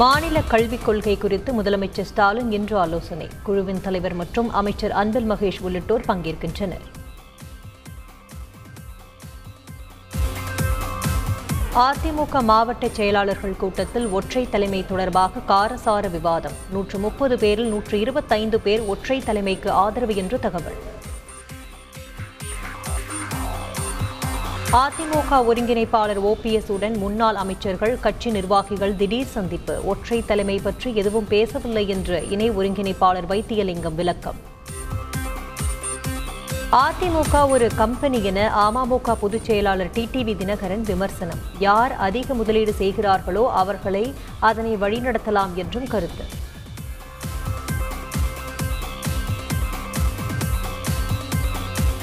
மாநில கல்விக் கொள்கை குறித்து முதலமைச்சர் ஸ்டாலின் இன்று ஆலோசனை. குழுவின் தலைவர் மற்றும் அமைச்சர் அன்பில் மகேஷ் உள்ளிட்டோர் பங்கேற்கின்றனர். அதிமுக மாவட்ட செயலாளர்கள் கூட்டத்தில் ஒற்றை தலைமை தொடர்பாக காரசார விவாதம். நூற்று முப்பது பேரில் நூற்று இருபத்தைந்து பேர் ஒற்றை தலைமைக்கு ஆதரவு என்று தகவல். அதிமுக ஒருங்கிணைப்பாளர் ஓபிஎஸ் உடன் முன்னாள் அமைச்சர்கள் கட்சி நிர்வாகிகள் திடீர் சந்திப்பு. ஒற்றை தலைமை பற்றி எதுவும் பேசவில்லை என்று இணை ஒருங்கிணைப்பாளர் வைத்தியலிங்கம் விளக்கம். அதிமுக ஒரு கம்பெனி என அமமுக பொதுச் செயலாளர் டிடிவி தினகரன் விமர்சனம். யார் அதிக முதலீடு செய்கிறார்களோ அவர்களை அதனை வழிநடத்தலாம் என்றும் கருத்து.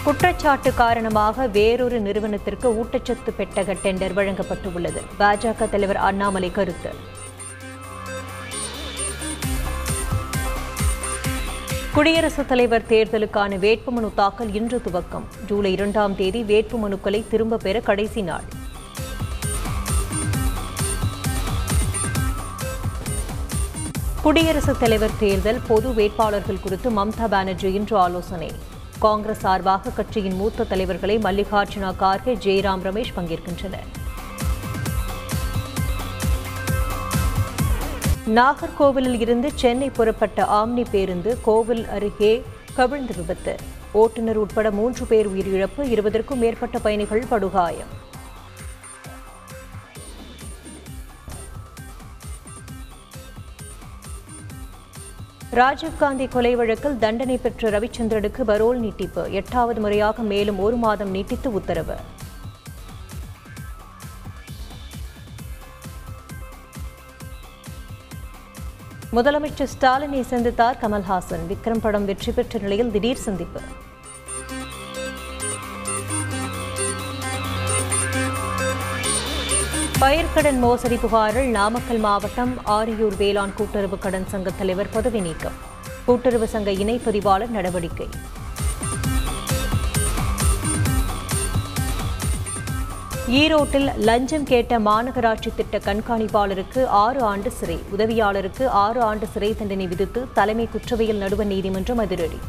குற்றச்சாட்டு காரணமாக வேறொரு நிறுவனத்திற்கு ஊட்டச்சத்து பெட்டக டெண்டர் வழங்கப்பட்டுள்ளது. பாஜக தலைவர் அண்ணாமலை கருத்து. குடியரசுத் தலைவர் தேர்தலுக்கான வேட்புமனு தாக்கல் இன்று துவக்கம். ஜூலை இரண்டாம் தேதி வேட்புமனுக்களை திரும்பப் பெற கடைசி நாள். குடியரசுத் தலைவர் தேர்தல் பொது வேட்பாளர்கள் குறித்து மம்தா பானர்ஜி இன்று ஆலோசனை. காங்கிரஸ் சார்பாக கட்சியின் மூத்த தலைவர்களை மல்லிகார்ஜுனா கார்கே ஜெயராம் ரமேஷ் பங்கேற்கின்றனர். நாகர்கோவிலில் இருந்து சென்னை புறப்பட்ட ஆம்னி பேருந்து கோவில் அருகே கவிழ்ந்து விபத்து. ஓட்டுநர் உட்பட மூன்று பேர் உயிரிழப்பு இருபதற்கும் மேற்பட்ட பயணிகள் படுகாயம். ராஜீவ்காந்தி கொலை வழக்கில் தண்டனை பெற்ற ரவிச்சந்திரனுக்கு பரோல் நீட்டிப்பு. எட்டாவது முறையாக மேலும் ஒரு மாதம் நீட்டித்து உத்தரவு. முதலமைச்சர் ஸ்டாலினை சந்தித்தார் கமல்ஹாசன். விக்ரம் படம் வெற்றி பெற்ற நிலையில் திடீர் சந்திப்பு. பயிர்க்கடன் மோசடி புகாரில் நாமக்கல் மாவட்டம் ஆரியூர் வேளாண் கூட்டுறவு கடன் சங்க தலைவர் பதவி நீக்கம். கூட்டுறவு சங்க இணை பதிவாளர் நடவடிக்கை. ஈரோட்டில் லஞ்சம் கேட்ட மாநகராட்சி திட்ட கண்காணிப்பாளருக்கு ஆறு ஆண்டு சிறை. உதவியாளருக்கு ஆறு ஆண்டு சிறை தண்டனை விதித்து தலைமை குற்றவியல் நடுவர் நீதிமன்றம் அதிரடி.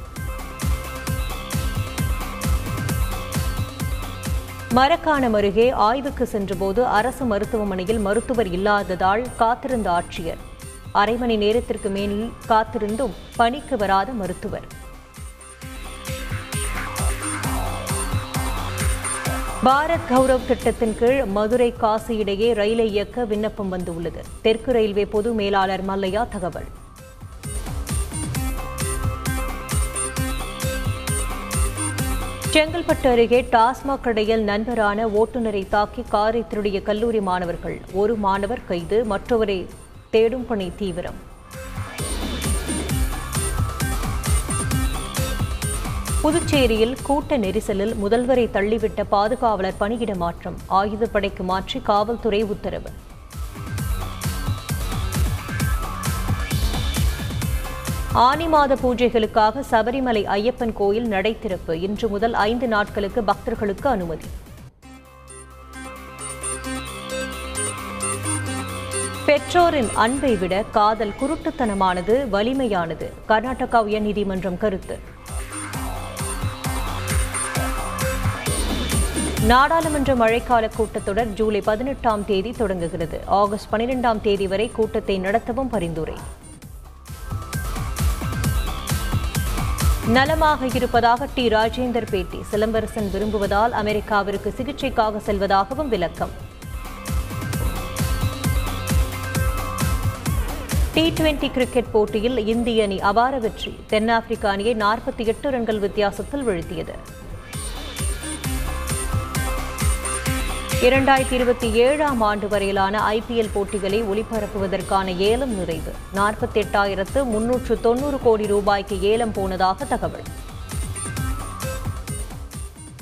மரக்காணம் அருகே ஆய்வுக்கு சென்றபோது அரசு மருத்துவமனையில் மருத்துவர் இல்லாததால் காத்திருந்த ஆட்சியர். அரை மணி நேரத்திற்கு மேல் காத்திருந்தும் பணிக்கு வராத மருத்துவர். பாரத் கௌரவ் திட்டத்தின் கீழ் மதுரை காசி இடையே ரயிலை இயக்க விண்ணப்பம் வந்துள்ளது. தெற்கு ரயில்வே பொது மேலாளர் மல்லையா தகவல். செங்கல்பட்டு அருகே டாஸ்மாக் கடையில் நண்பரான ஓட்டுநரை தாக்கி காரை திருடிய கல்லூரி மாணவர்கள். ஒரு மாணவர் கைது மற்றவரை தேடும் பணி தீவிரம். புதுச்சேரியில் கூட்ட நெரிசலில் முதல்வரை தள்ளிவிட்ட பாதுகாவலர் பணியிட மாற்றம். ஆயுதப்படைக்கு மாற்றி காவல்துறை உத்தரவு. ஆனி மாத பூஜைகளுக்காக சபரிமலை ஐயப்பன் கோயில் நடை திறப்பு இன்று முதல் ஐந்து நாட்களுக்கு பக்தர்களுக்கு அனுமதி. பெற்றோரின் அன்பை விட காதல் குருட்டுத்தனமானது வலிமையானது. கர்நாடகா உயர்நீதிமன்றம் கருத்து. நாடாளுமன்ற மழைக்கால கூட்டத்தொடர் ஜூலை பதினெட்டாம் தேதி தொடங்குகிறது. ஆகஸ்ட் பனிரெண்டாம் தேதி வரை கூட்டத்தை நடத்தவும் பரிந்துரை. நலமாக இருப்பதாக டி. ராஜேந்தர் பேட்டி. சிலம்பரசன் விரும்புவதால் அமெரிக்காவிற்கு சிகிச்சைக்காக செல்வதாகவும் விளக்கம். டி டுவெண்டி கிரிக்கெட் போட்டியில் இந்திய அணி அபார வெற்றி. தென்னாப்பிரிக்க அணியை நாற்பத்தி எட்டு ரன்கள் வித்தியாசத்தில் வீழ்த்தியது. இரண்டாயிரத்தி இருபத்தி ஏழாம் ஆண்டு வரையிலான ஐபிஎல் போட்டிகளை ஒளிபரப்புவதற்கான ஏலம் நிறைவு. நாற்பத்தி எட்டாயிரத்து முன்னூற்று தொன்னூறு கோடி ரூபாய்க்கு ஏலம் போனதாக தகவல்.